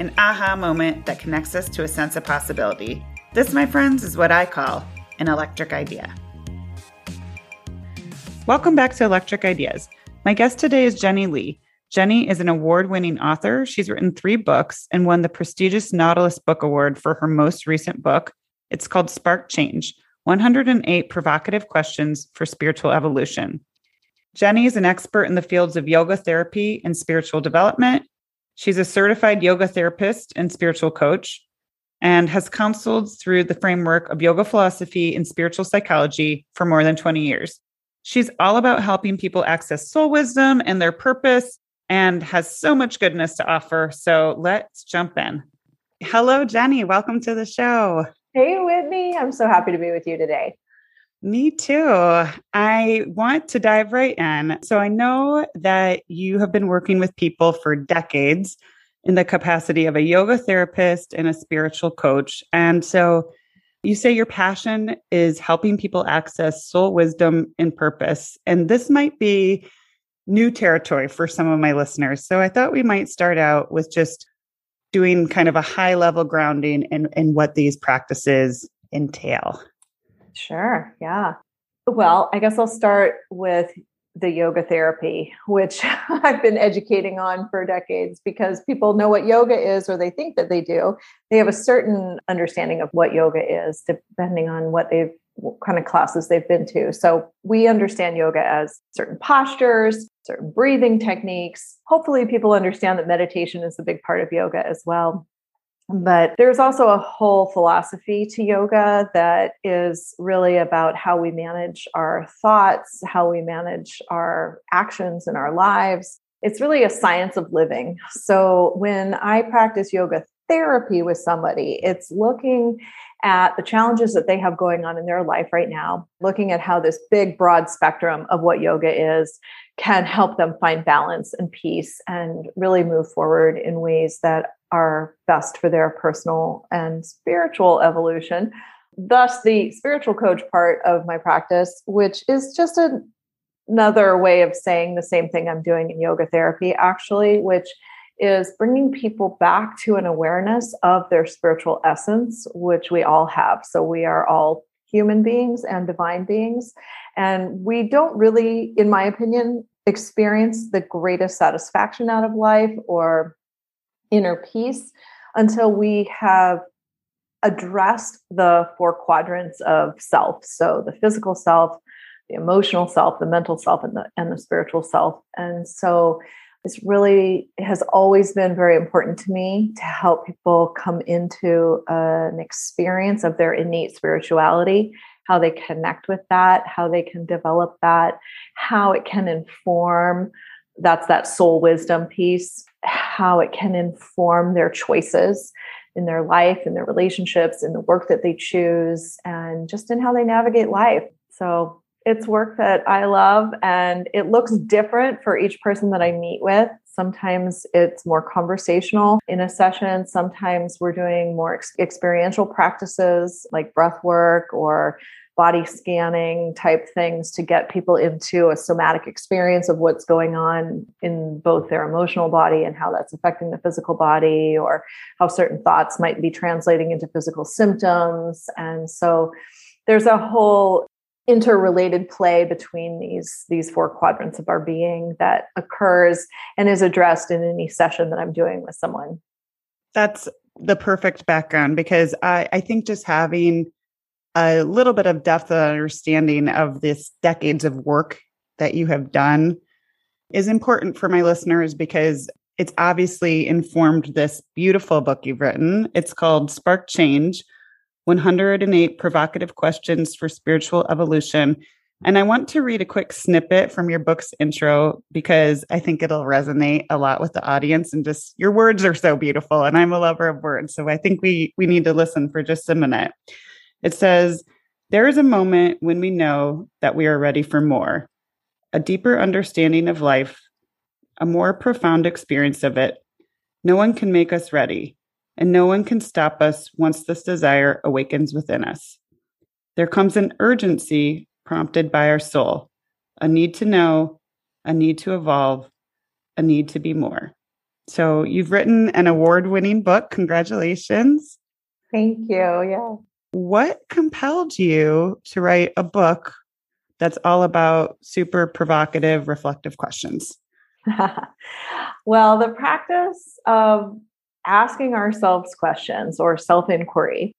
an aha moment that connects us to a sense of possibility. This, my friends, is what I call an electric idea. Welcome back to Electric Ideas. My guest today is Jennie Lee. Jennie is an award winning author. She's written three books and won the prestigious Nautilus Book Award for her most recent book. It's called Spark Change 108 Provocative Questions for Spiritual Evolution. Jennie is an expert in the fields of yoga therapy and spiritual development. She's a certified yoga therapist and spiritual coach and has counseled through the framework of yoga philosophy and spiritual psychology for more than 20 years. She's all about helping people access soul wisdom and their purpose and has so much goodness to offer. So let's jump in. Hello, Jennie. Welcome to the show. Hey, Whitney. I'm so happy to be with you today. Me too. I want to dive right in. So I know that you have been working with people for decades in the capacity of a yoga therapist and a spiritual coach. And so you say your passion is helping people access soul wisdom and purpose. And this might be new territory for some of my listeners. So I thought we might start out with just doing kind of a high level grounding in, in what these practices entail. Sure. Yeah. Well, I guess I'll start with the yoga therapy, which I've been educating on for decades because people know what yoga is or they think that they do. They have a certain understanding of what yoga is, depending on what they've what kind of classes they've been to. So we understand yoga as certain postures, certain breathing techniques. Hopefully, people understand that meditation is a big part of yoga as well. But there's also a whole philosophy to yoga that is really about how we manage our thoughts, how we manage our actions in our lives. It's really a science of living. So when I practice yoga therapy with somebody, it's looking at the challenges that they have going on in their life right now, looking at how this big, broad spectrum of what yoga is can help them find balance and peace and really move forward in ways that are best for their personal and spiritual evolution. Thus, the spiritual coach part of my practice, which is just a, another way of saying the same thing I'm doing in yoga therapy, actually, which is bringing people back to an awareness of their spiritual essence, which we all have. So we are all human beings and divine beings. And we don't really, in my opinion, experience the greatest satisfaction out of life or inner peace until we have addressed the four quadrants of self. So the physical self, the emotional self, the mental self, and the and the spiritual self. And so this really has always been very important to me to help people come into an experience of their innate spirituality, how they connect with that, how they can develop that, how it can inform that's that soul wisdom piece how it can inform their choices in their life, in their relationships, in the work that they choose, and just in how they navigate life. So it's work that I love, and it looks different for each person that I meet with. Sometimes it's more conversational in a session. Sometimes we're doing more ex- experiential practices like breath work or body scanning type things to get people into a somatic experience of what's going on in both their emotional body and how that's affecting the physical body or how certain thoughts might be translating into physical symptoms and so there's a whole interrelated play between these these four quadrants of our being that occurs and is addressed in any session that I'm doing with someone. That's the perfect background because I, I think just having a little bit of depth of understanding of this decades of work that you have done is important for my listeners because it's obviously informed this beautiful book you've written. It's called Spark Change 108 Provocative Questions for Spiritual Evolution. And I want to read a quick snippet from your book's intro because I think it'll resonate a lot with the audience and just your words are so beautiful and I'm a lover of words. So I think we we need to listen for just a minute. It says, "There is a moment when we know that we are ready for more. A deeper understanding of life, a more profound experience of it. No one can make us ready, and no one can stop us once this desire awakens within us. There comes an urgency prompted by our soul, a need to know, a need to evolve, a need to be more. So you've written an award winning book. Congratulations. Thank you. Yeah. What compelled you to write a book that's all about super provocative, reflective questions? well, the practice of asking ourselves questions or self inquiry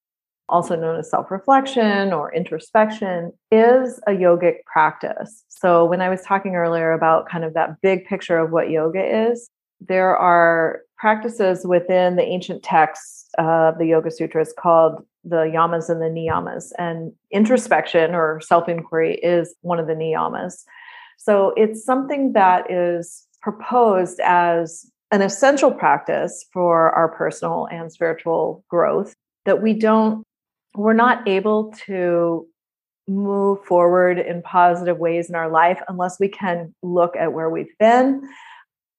also known as self reflection or introspection, is a yogic practice. So, when I was talking earlier about kind of that big picture of what yoga is, there are practices within the ancient texts of the Yoga Sutras called the yamas and the niyamas. And introspection or self inquiry is one of the niyamas. So, it's something that is proposed as an essential practice for our personal and spiritual growth that we don't we're not able to move forward in positive ways in our life unless we can look at where we've been,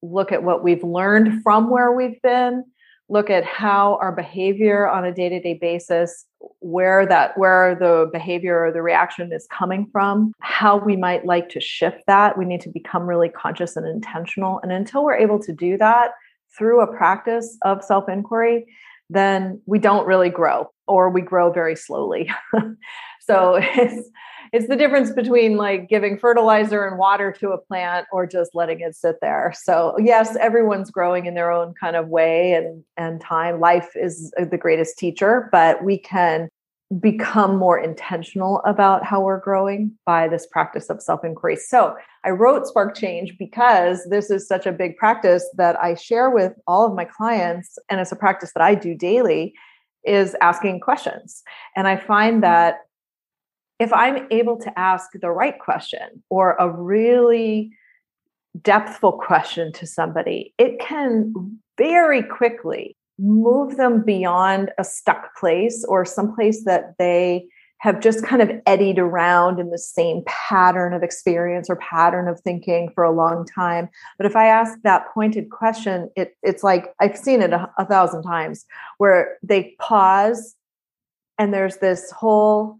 look at what we've learned from where we've been, look at how our behavior on a day-to-day basis where that where the behavior or the reaction is coming from how we might like to shift that. We need to become really conscious and intentional. And until we're able to do that through a practice of self-inquiry then we don't really grow or we grow very slowly. so it's it's the difference between like giving fertilizer and water to a plant or just letting it sit there. So yes, everyone's growing in their own kind of way and and time. Life is the greatest teacher, but we can become more intentional about how we're growing by this practice of self inquiry. So, I wrote Spark Change because this is such a big practice that I share with all of my clients, and it's a practice that I do daily is asking questions. And I find mm-hmm. that if I'm able to ask the right question or a really depthful question to somebody, it can very quickly move them beyond a stuck place or some place that they have just kind of eddied around in the same pattern of experience or pattern of thinking for a long time. But if I ask that pointed question, it, it's like I've seen it a, a thousand times where they pause and there's this whole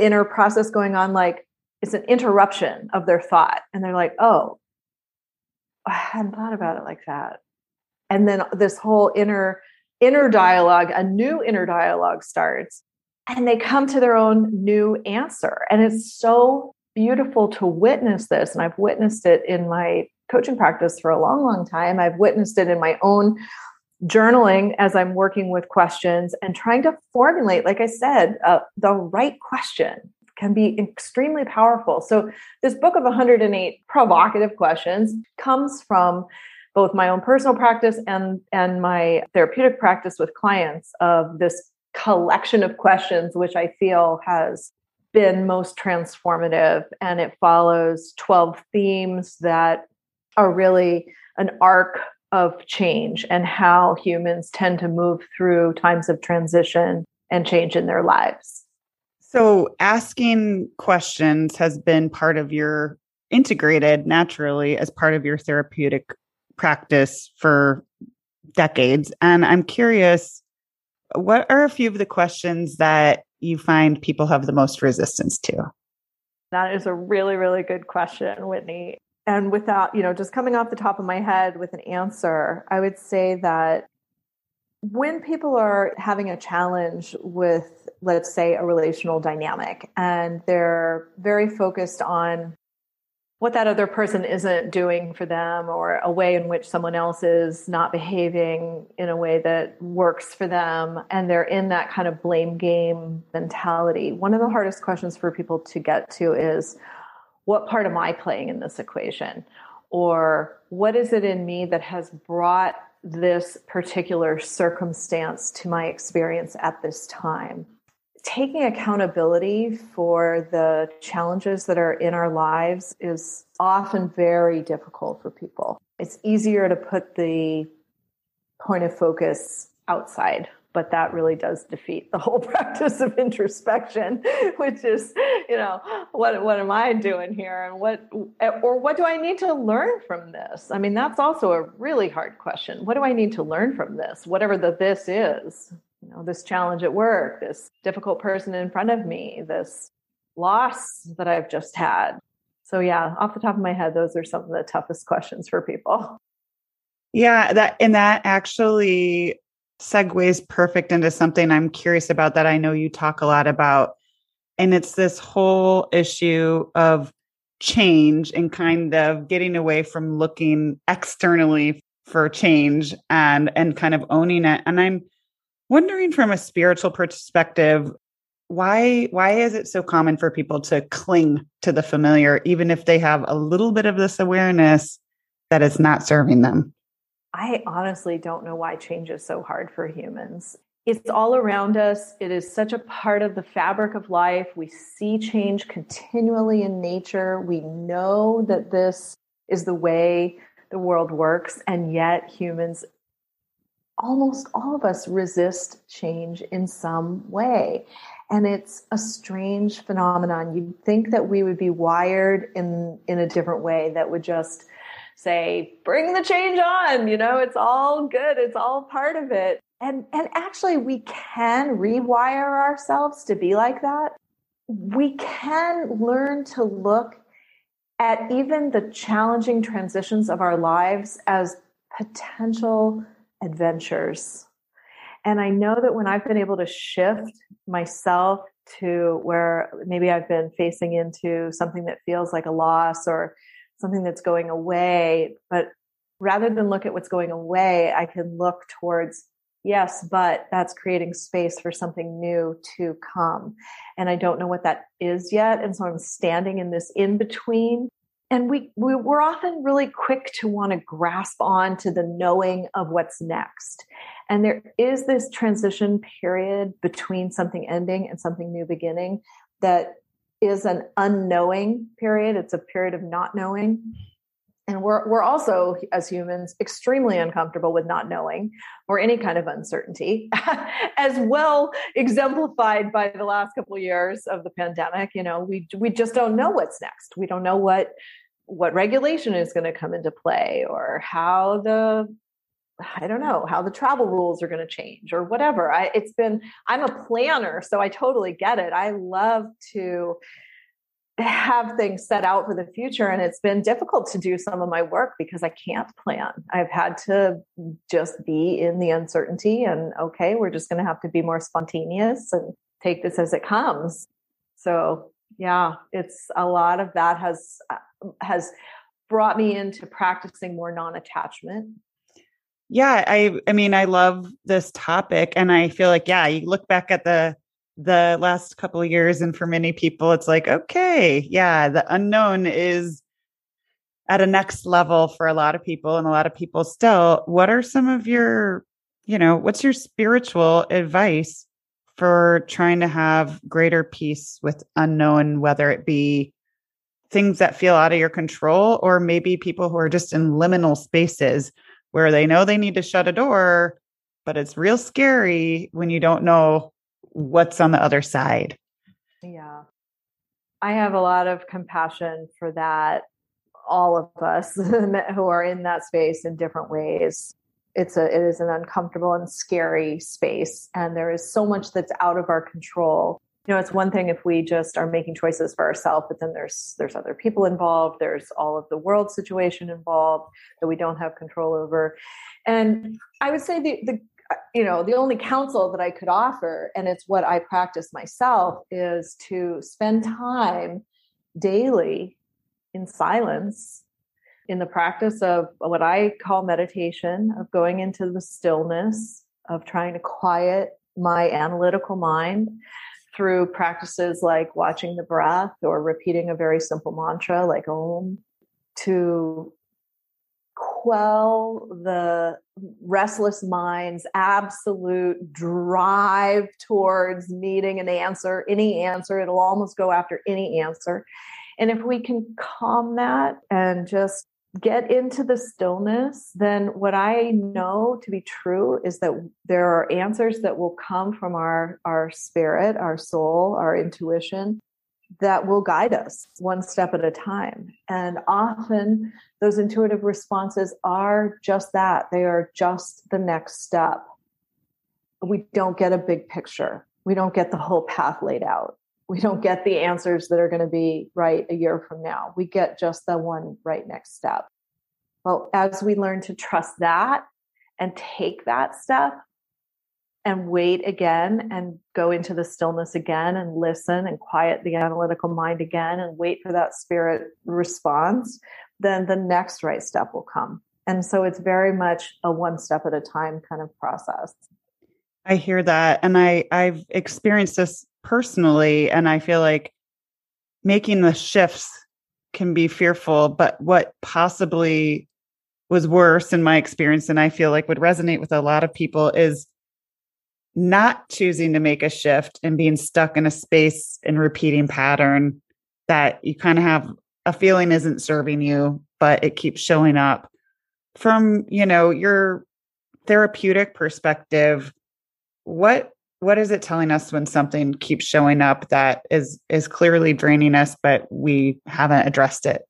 inner process going on, like it's an interruption of their thought. And they're like, oh, I hadn't thought about it like that and then this whole inner inner dialogue a new inner dialogue starts and they come to their own new answer and it's so beautiful to witness this and i've witnessed it in my coaching practice for a long long time i've witnessed it in my own journaling as i'm working with questions and trying to formulate like i said uh, the right question can be extremely powerful. So this book of 108 provocative questions comes from both my own personal practice and and my therapeutic practice with clients of this collection of questions which i feel has been most transformative. And it follows 12 themes that are really an arc of change and how humans tend to move through times of transition and change in their lives so asking questions has been part of your integrated naturally as part of your therapeutic practice for decades. And I'm curious, what are a few of the questions that you find people have the most resistance to? That is a really, really good question, Whitney. And without, you know, just coming off the top of my head with an answer, I would say that when people are having a challenge with, let's say, a relational dynamic, and they're very focused on what that other person isn't doing for them or a way in which someone else is not behaving in a way that works for them and they're in that kind of blame game mentality one of the hardest questions for people to get to is what part am i playing in this equation or what is it in me that has brought this particular circumstance to my experience at this time taking accountability for the challenges that are in our lives is often very difficult for people. It's easier to put the point of focus outside but that really does defeat the whole practice of introspection which is you know what what am i doing here? And what or what do i need to learn from this? I mean that's also a really hard question. What do i need to learn from this? Whatever the this is you know this challenge at work this difficult person in front of me this loss that i've just had. So yeah off the top of my head those are some of the toughest questions for people. Yeah that and that actually segues perfect into something i'm curious about that i know you talk a lot about. And it's this whole issue of change and kind of getting away from looking externally for change and and kind of owning it. And i'm wondering from a spiritual perspective why why is it so common for people to cling to the familiar even if they have a little bit of this awareness that it's not serving them i honestly don't know why change is so hard for humans it's all around us it is such a part of the fabric of life we see change continually in nature we know that this is the way the world works and yet humans almost all of us resist change in some way. And it's a strange phenomenon. You'd think that we would be wired in, in a different way that would just say, bring the change on, you know, it's all good, it's all part of it. And, and actually, we can rewire ourselves to be like that. We can learn to look at even the challenging transitions of our lives as potential adventures. And I know that when I've been able to shift myself to where maybe I've been facing into something that feels like a loss or something that's going away, but rather than look at what's going away, I can look towards, yes, but that's creating space for something new to come. And I don't know what that is yet. And so I'm standing in this in between and we, we we're often really quick to want to grasp on to the knowing of what's next and there is this transition period between something ending and something new beginning that is an unknowing period. It's a period of not knowing. And we're we're also as humans extremely uncomfortable with not knowing or any kind of uncertainty as well exemplified by the last couple of years of the pandemic. You know we we just don't know what's next. We don't know what what regulation is going to come into play or how the I don't know how the travel rules are going to change or whatever. I, it's been, I'm a planner, so I totally get it. I love to have things set out for the future. And it's been difficult to do some of my work because I can't plan. I've had to just be in the uncertainty and okay, we're just going to have to be more spontaneous and take this as it comes. So yeah, it's a lot of that has uh, has brought me into practicing more non-attachment yeah i i mean i love this topic and i feel like yeah you look back at the the last couple of years and for many people it's like okay yeah the unknown is at a next level for a lot of people and a lot of people still. What are some of your you know what's your spiritual advice for trying to have greater peace with unknown whether it be things that feel out of your control, or maybe people who are just in liminal spaces where they know they need to shut a door, but it's real scary when you don't know what's on the other side. Yeah. I have a lot of compassion for that, all of us who are in that space in different ways. It's a it is an uncomfortable and scary space and there is so much that's out of our control you know it's one thing if we just are making choices for ourselves but then there's there's other people involved there's all of the world situation involved that we don't have control over. And i would say the the you know the only counsel that i could offer and it's what i practice myself is to spend time daily in silence in the practice of what i call meditation of going into the stillness of trying to quiet my analytical mind through practices like watching the breath or repeating a very simple mantra like Om to quell the restless mind's absolute drive towards needing an answer, any answer. It'll almost go after any answer. And if we can calm that and just get into the stillness, then what I know to be true is that there are answers that will come from our, our spirit, our soul, our intuition that will guide us one step at a time. And often those intuitive responses are just that they are just the next step. We don't get a big picture, we don't get the whole path laid out. We don't get the answers that are going to be right a year from now. We get just the one right next step. Well, as we learn to trust that and take that step, and wait again and go into the stillness again and listen and quiet the analytical mind again and wait for that spirit response, then the next right step will come. And so it's very much a one step at a time kind of process. I hear that. And I, I've experienced this personally. And I feel like making the shifts can be fearful, but what possibly was worse in my experience, and I feel like would resonate with a lot of people, is not choosing to make a shift and being stuck in a space and repeating pattern that you kind of have a feeling isn't serving you but it keeps showing up from you know your therapeutic perspective what what is it telling us when something keeps showing up that is is clearly draining us but we haven't addressed it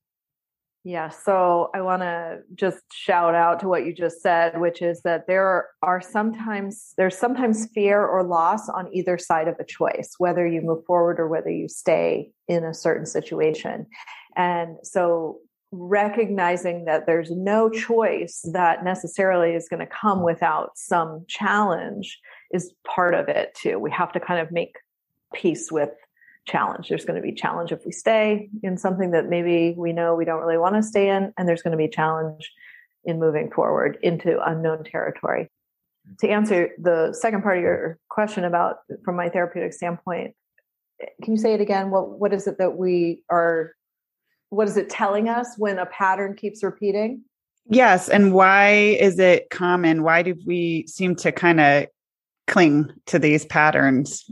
yeah, so I want to just shout out to what you just said, which is that there are sometimes there's sometimes fear or loss on either side of a choice, whether you move forward or whether you stay in a certain situation. And so recognizing that there's no choice that necessarily is going to come without some challenge is part of it too. We have to kind of make peace with challenge. There's going to be challenge if we stay in something that maybe we know we don't really want to stay in, and there's going to be challenge in moving forward into unknown territory. To answer the second part of your question about from my therapeutic standpoint, can you say it again? What what is it that we are what is it telling us when a pattern keeps repeating? Yes, and why is it common? Why do we seem to kind of cling to these patterns?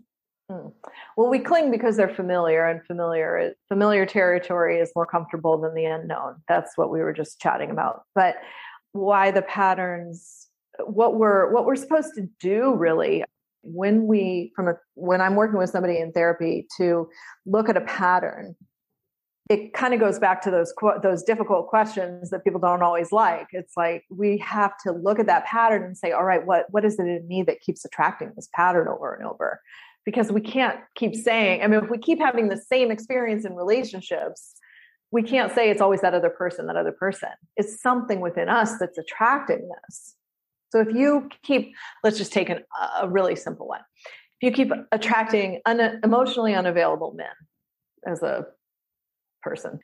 Hmm. Well, we cling because they're familiar, and familiar familiar territory is more comfortable than the unknown. That's what we were just chatting about. But why the patterns? What we're what we're supposed to do really when we from a when I'm working with somebody in therapy to look at a pattern it kind of goes back to those those difficult questions that people don't always like. It's like we have to look at that pattern and say, all right, what what is it in me that keeps attracting this pattern over and over? because we can't keep saying, I mean, if we keep having the same experience in relationships, we can't say it's always that other person, that other person. It's something within us that's attracting this. So if you keep, let's just take an, a really simple one. If you keep attracting un, emotionally unavailable men as a person,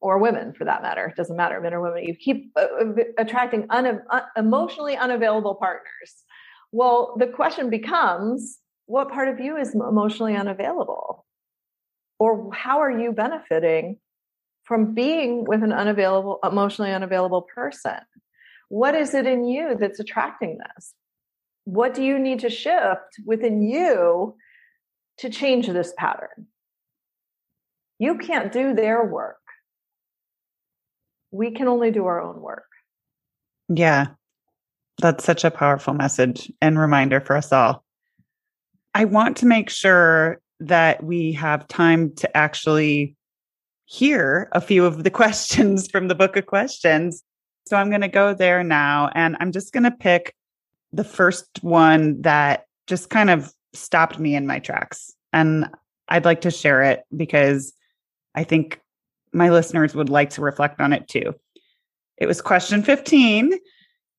or women for that matter, it doesn't matter, men or women, you keep uh, uh attracting un, uh, emotionally unavailable partners. Well, the question becomes what part of you is emotionally unavailable? Or how are you benefiting from being with an unavailable, emotionally unavailable person? What is it in you that's attracting this? What do you need to shift within you to change this pattern? You can't do their work. We can only do our own work. Yeah. That's such a powerful message and reminder for us all. I want to make sure that we have time to actually hear a few of the questions from the book of questions. So I'm going to go there now and I'm just going to pick the first one that just kind of stopped me in my tracks. And I'd like to share it because I think my listeners would like to reflect on it too. It was question 15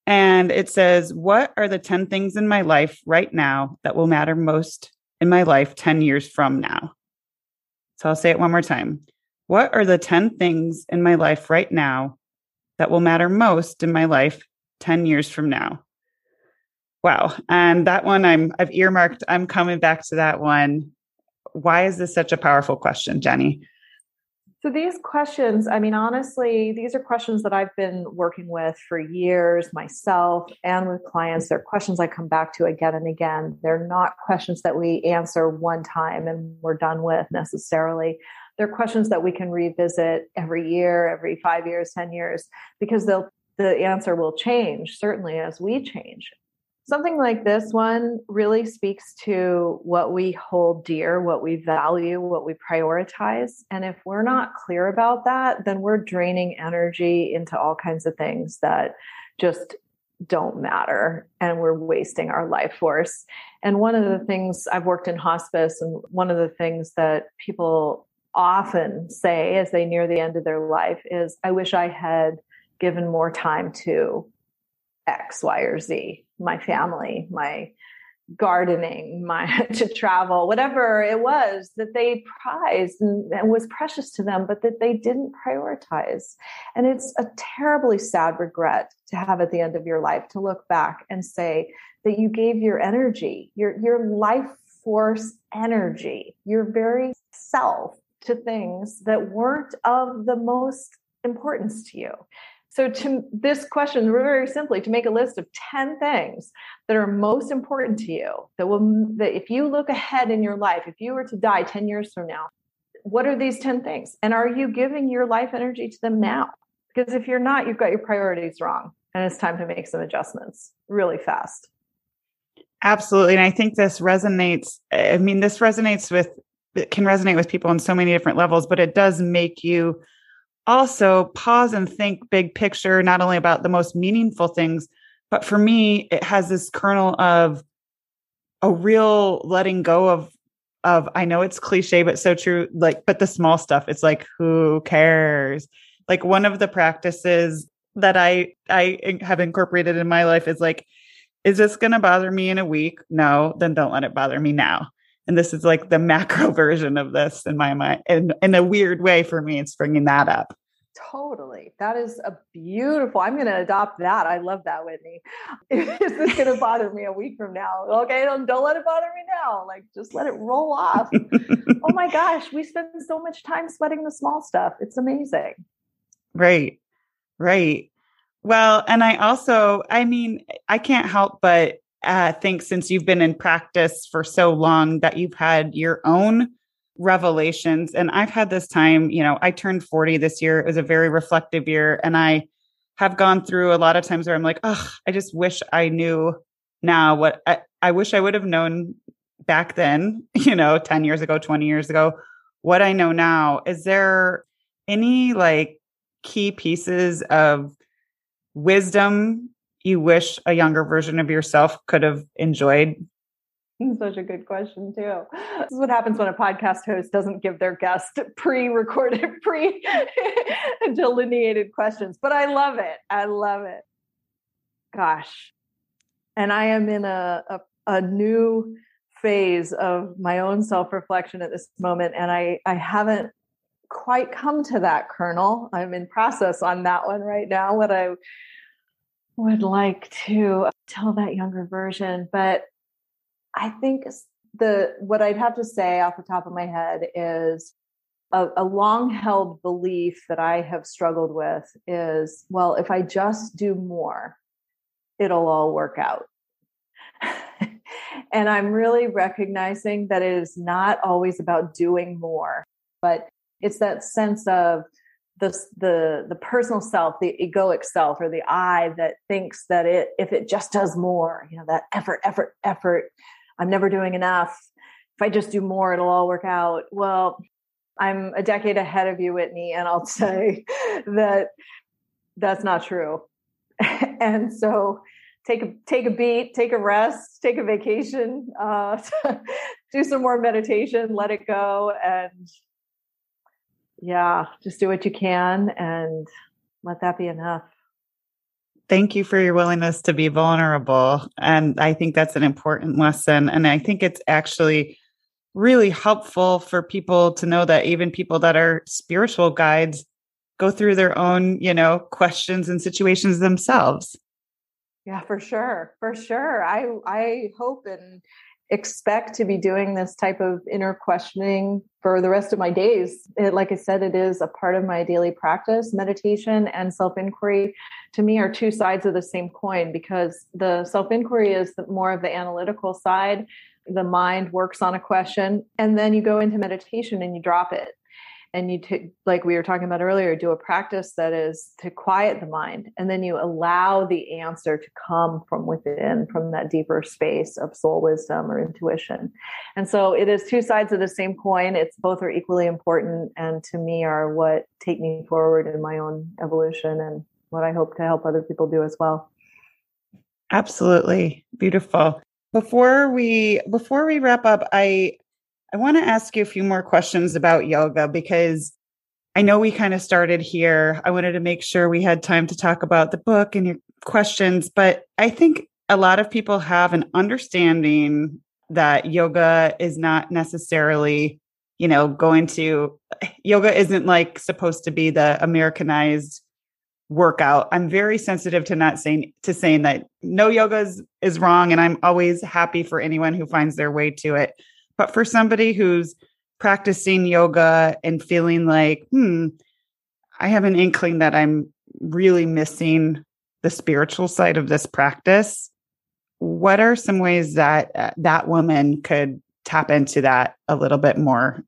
and it says, What are the 10 things in my life right now that will matter most in my life 10 years from now? So I'll say it one more time. What are the 10 things in my life right now that will matter most in my life 10 years from now? Wow. And that one I'm I've earmarked. I'm coming back to that one. Why is this such a powerful question, Jennie? So these questions, I mean, honestly, these are questions that I've been working with for years myself and with clients. They're questions I come back to again and again. They're not questions that we answer one time and we're done with necessarily. They're questions that we can revisit every year, every five years, 10 years, because they'll the answer will change, certainly as we change. Something like this one really speaks to what we hold dear, what we value, what we prioritize. And if we're not clear about that, then we're draining energy into all kinds of things that just don't matter and we're wasting our life force. And one of the things I've worked in hospice, and one of the things that people often say as they near the end of their life is, I wish I had given more time to X, Y, or Z, my family, my gardening, my to travel, whatever it was that they prized and, and, was precious to them, but that they didn't prioritize. And it's a terribly sad regret to have at the end of your life to look back and say that you gave your energy, your your life force energy, your very self to things that weren't of the most importance to you. So, to this question, very simply, to make a list of 10 things that are most important to you, that will, that if you look ahead in your life, if you were to die 10 years from now, what are these 10 things? And are you giving your life energy to them now? Because if you're not, you've got your priorities wrong and it's time to make some adjustments really fast. Absolutely. And I think this resonates. I mean, this resonates with, it can resonate with people on so many different levels, but it does make you also pause and think big picture, not only about the most meaningful things, but for me, it has this kernel of a real letting go of of I know it's cliche, but so true. Like, but the small stuff, it's like, who cares? Like one of the practices that I I have incorporated in my life is like, is this gonna bother me in a week? No, then don't let it bother me now. And this is like the macro version of this in my mind. And in a weird way for me, it's bringing that up. Totally. That is a beautiful. I'm going to adopt that. I love that, Whitney. is this going to bother me a week from now? Okay, don't, don't let it bother me now. Like, just let it roll off. oh my gosh, we spend so much time sweating the small stuff. It's amazing. Right. Right. Well, and I also, I mean, I can't help but uh, think since you've been in practice for so long that you've had your own revelations. And I've had this time, you know, I turned 40 this year. It was a very reflective year. And I have gone through a lot of times where I'm like, oh, I just wish I knew now what I, I wish I would have known back then, you know, 10 years ago, 20 years ago, what I know now. Is there any like key pieces of wisdom you wish a younger version of yourself could have enjoyed Such a good question, too. This is what happens when a podcast host doesn't give their guest pre recorded, pre delineated questions. But I love it. I love it. Gosh. And I am in a, a, a new phase of my own self reflection at this moment. And I, I haven't quite come to that kernel. I'm in process on that one right now. What I would like to tell that younger version, but I think the what I'd have to say off the top of my head is a, a long held belief that I have struggled with is well, if I just do more, it'll all work out. and I'm really recognizing that it is not always about doing more, but it's that sense of the the the personal self, the egoic self, or the I that thinks that it if it just does more, you know, that effort, effort, effort I'm never doing enough. If I just do more, it'll all work out. Well, I'm a decade ahead of you, Whitney, and I'll say that that's not true. and so take a take a beat, take a rest, take a vacation, uh, do some more meditation, let it go, and yeah, just do what you can and let that be enough thank you for your willingness to be vulnerable. And I think that's an important lesson. And I think it's actually really helpful for people to know that even people that are spiritual guides go through their own, you know, questions and situations themselves. Yeah, for sure. For sure. I I hope and expect to be doing this type of inner questioning for the rest of my days. It, like I said, it is a part of my daily practice. Meditation and self inquiry to me are two sides of the same coin because the self inquiry is more of the analytical side. The mind works on a question, and then you go into meditation and you drop it and you take like we were talking about earlier do a practice that is to quiet the mind and then you allow the answer to come from within from that deeper space of soul wisdom or intuition. And so it is two sides of the same coin. It's both are equally important and to me are what take me forward in my own evolution and what i hope to help other people do as well. Absolutely. Beautiful. Before we before we wrap up i I want to ask you a few more questions about yoga because I know we kind of started here. I wanted to make sure we had time to talk about the book and your questions, but I think a lot of people have an understanding that yoga is not necessarily, you know, going to yoga isn't like supposed to be the Americanized workout. I'm very sensitive to not saying to saying that no yoga is, is wrong and I'm always happy for anyone who finds their way to it. But for somebody who's practicing yoga and feeling like, hmm, I have an inkling that I'm really missing the spiritual side of this practice, what are some ways that uh, that woman could tap into that a little bit more?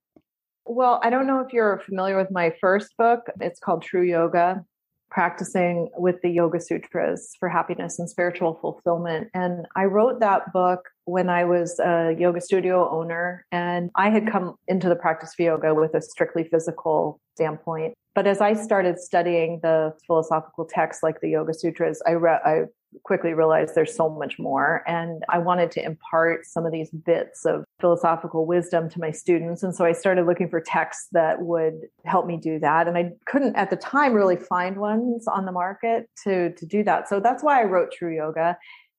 Well, I don't know if you're familiar with my first book. It's called True Yoga Practicing with the Yoga Sutras for Happiness and Spiritual Fulfillment. And I wrote that book when I was a yoga studio owner, and I had come into the practice of yoga with a strictly physical standpoint. But as I started studying the philosophical texts like the Yoga Sutras, I, re- I quickly realized there's so much more. And I wanted to impart some of these bits of philosophical wisdom to my students. And so I started looking for texts that would help me do that. And I couldn't at the time really find ones on the market to, to do that. So that's why I wrote True Yoga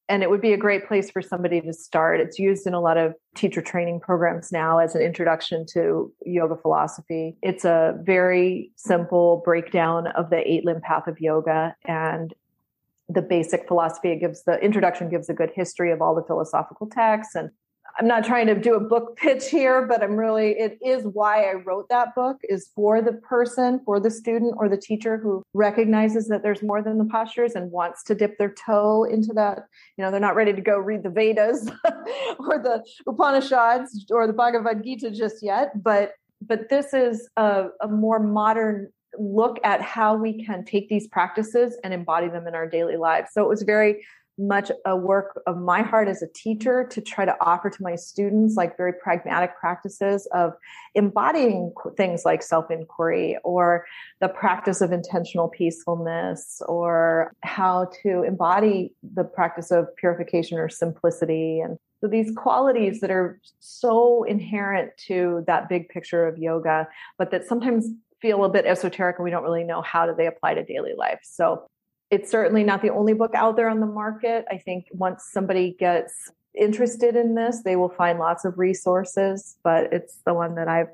and it would be a great place for somebody to start. It's used in a lot of teacher training programs now as an introduction to yoga philosophy. It's a very simple breakdown of the eight limb path of yoga and the basic philosophy. It gives the introduction gives a good history of all the philosophical texts and I'm not trying to do a book pitch here, but I'm really, it is why I wrote that book is for the person, for the student or the teacher who recognizes that there's more than the postures and wants to dip their toe into that. You know, they're not ready to go read the Vedas or the Upanishads or the Bhagavad Gita just yet, but but this is a, a more modern look at how we can take these practices and embody them in our daily lives. So it was very much a work of my heart as a teacher to try to offer to my students like very pragmatic practices of embodying things like self-inquiry or the practice of intentional peacefulness or how to embody the practice of purification or simplicity and so these qualities that are so inherent to that big picture of yoga but that sometimes feel a little bit esoteric and we don't really know how do they apply to daily life so it's certainly not the only book out there on the market. I think once somebody gets interested in this, they will find lots of resources, but it's the one that I've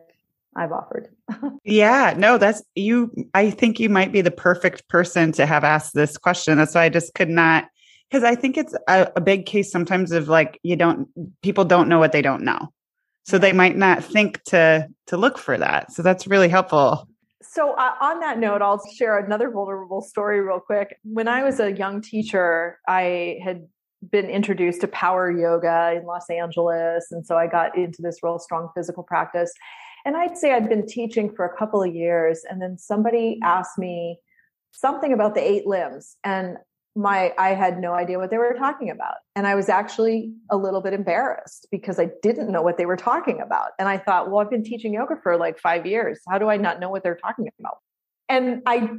I've offered. yeah, no, that's you I think you might be the perfect person to have asked this question. That's why I just could not because I think it's a, a, big case sometimes of like you don't people don't know what they don't know. So they might not think to to look for that. So that's really helpful. So, uh, on that note, I'll share another vulnerable story real quick. When I was a young teacher, I had been introduced to power yoga in Los Angeles. And so I got into this real strong physical practice. And I'd say I'd been teaching for a couple of years. And then somebody asked me something about the eight limbs. And my I had no idea what they were talking about. And I was actually a little bit embarrassed because I didn't know what they were talking about. And I thought, well, I've been teaching yoga for like 5 years. How do I not know what they're talking about? And I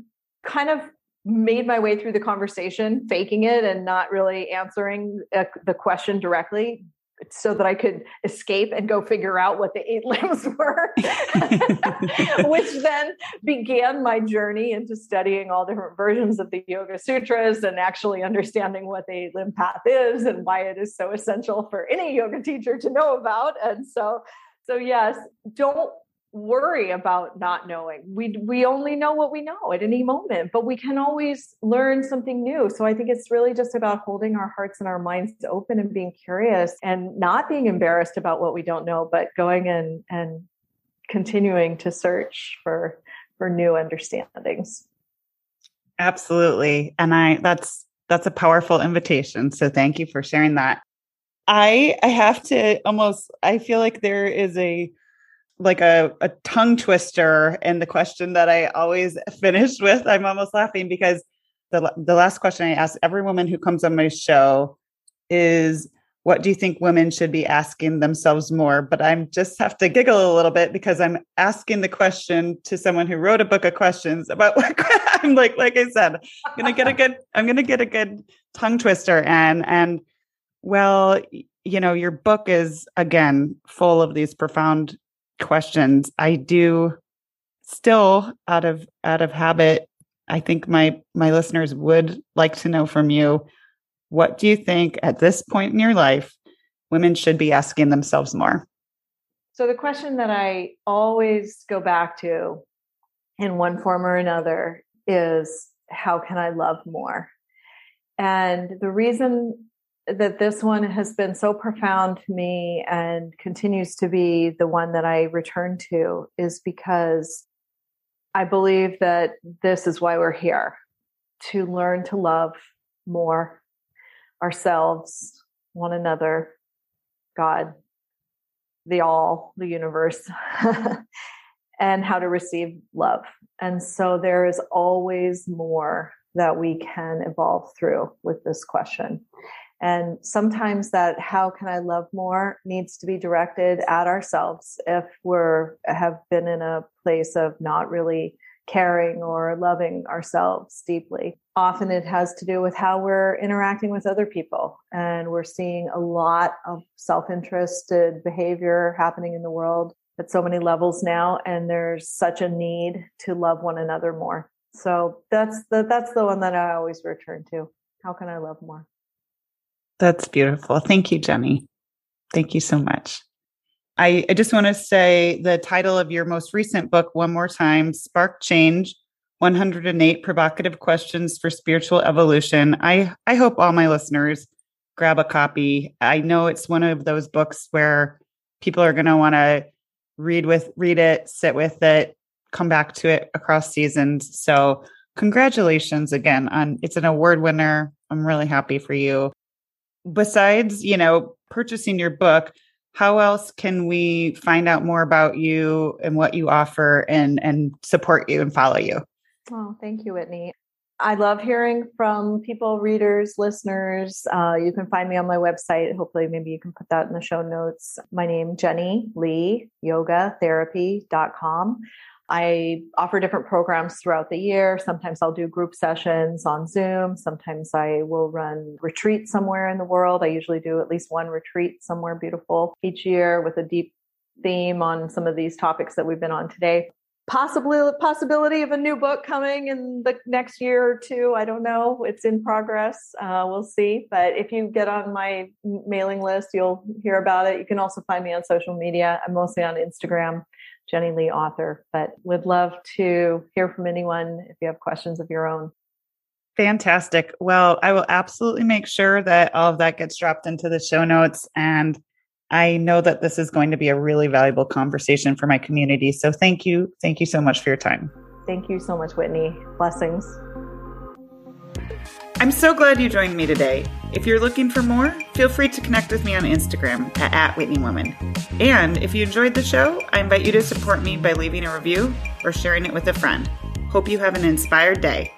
kind of made my way through the conversation faking it and not really answering uh, the question directly so that I could escape and go figure out what the eight limbs were, which then began my journey into studying all different versions of the Yoga Sutras and actually understanding what the eight limb path is and why it is so essential for any yoga teacher to know about. And so, so yes, don't worry about not knowing. We we only know what we know at any moment, but we can always learn something new. So I think it's really just about holding our hearts and our minds open and being curious and not being embarrassed about what we don't know, but going and and continuing to search for for new understandings. Absolutely. And I that's that's a powerful invitation. So thank you for sharing that. I I have to almost I feel like there is a like a, a tongue twister in the question that I always finish with. I'm almost laughing because the the last question I ask every woman who comes on my show is what do you think women should be asking themselves more? But I'm just have to giggle a little bit because I'm asking the question to someone who wrote a book of questions about what I'm like, like I said, I'm gonna get a good, I'm gonna get a good tongue twister and and well, you know, your book is again full of these profound questions. I do still out of out of habit, I think my my listeners would like to know from you what do you think at this point in your life women should be asking themselves more? So, the question that I always go back to in one form or another is how can I love more? And the reason that this one has been so profound to me and continues to be the one that I return to is because I believe that this is why we're here to learn to love more ourselves, one another, God, the all, the universe, and how to receive love. And so there is always more that we can evolve through with this question. And sometimes that how can I love more needs to be directed at ourselves if we're have been in a place of not really caring or loving ourselves deeply. Often it has to do with how we're interacting with other people. And we're seeing a lot of self interested behavior happening in the world at so many levels now. And there's such a need to love one another more. So that's the, that's the one that I always return to. How can I love more? That's beautiful. Thank you, Jennie. Thank you so much. I, I just want to say the title of your most recent book one more time Spark Change 108 Provocative Questions for Spiritual Evolution. I, I hope all my listeners grab a copy. I know it's one of those books where people are going to want to read with read it, sit with it, come back to it across seasons. So, congratulations again on it's an award winner. I'm really happy for you. Besides, you know, purchasing your book, how else can we find out more about you and what you offer and and support you and follow you? Oh thank you whitney. I love hearing from people readers listeners. Uh, you can find me on my website. Hopefully maybe you can put that in the show notes. My name jennie lee yoga therapy.com I offer different programs throughout the year. Sometimes I'll do group sessions on Zoom. Sometimes I will run retreats somewhere in the world. I usually do at least one retreat somewhere beautiful each year with a deep theme on some of these topics that we've been on today. Possibly possibility of a new book coming in the next year or two. I don't know. It's in progress. Uh, we'll see. But if you get on my mailing list, you'll hear about it. You can also find me on social media. I'm mostly on Instagram Jennie Lee author, but would love to hear from anyone if you have questions of your own. Fantastic. Well, I will absolutely make sure that all of that gets dropped into the show notes. And I know that this is going to be a really valuable conversation for my community. So thank you. Thank you so much for your time. Thank you so much, Whitney. Blessings. I'm so glad you joined me today. If you're looking for more, feel free to connect with me on Instagram at, at WhitneyWoman. And if you enjoyed the show, I invite you to support me by leaving a review or sharing it with a friend. Hope you have an inspired day.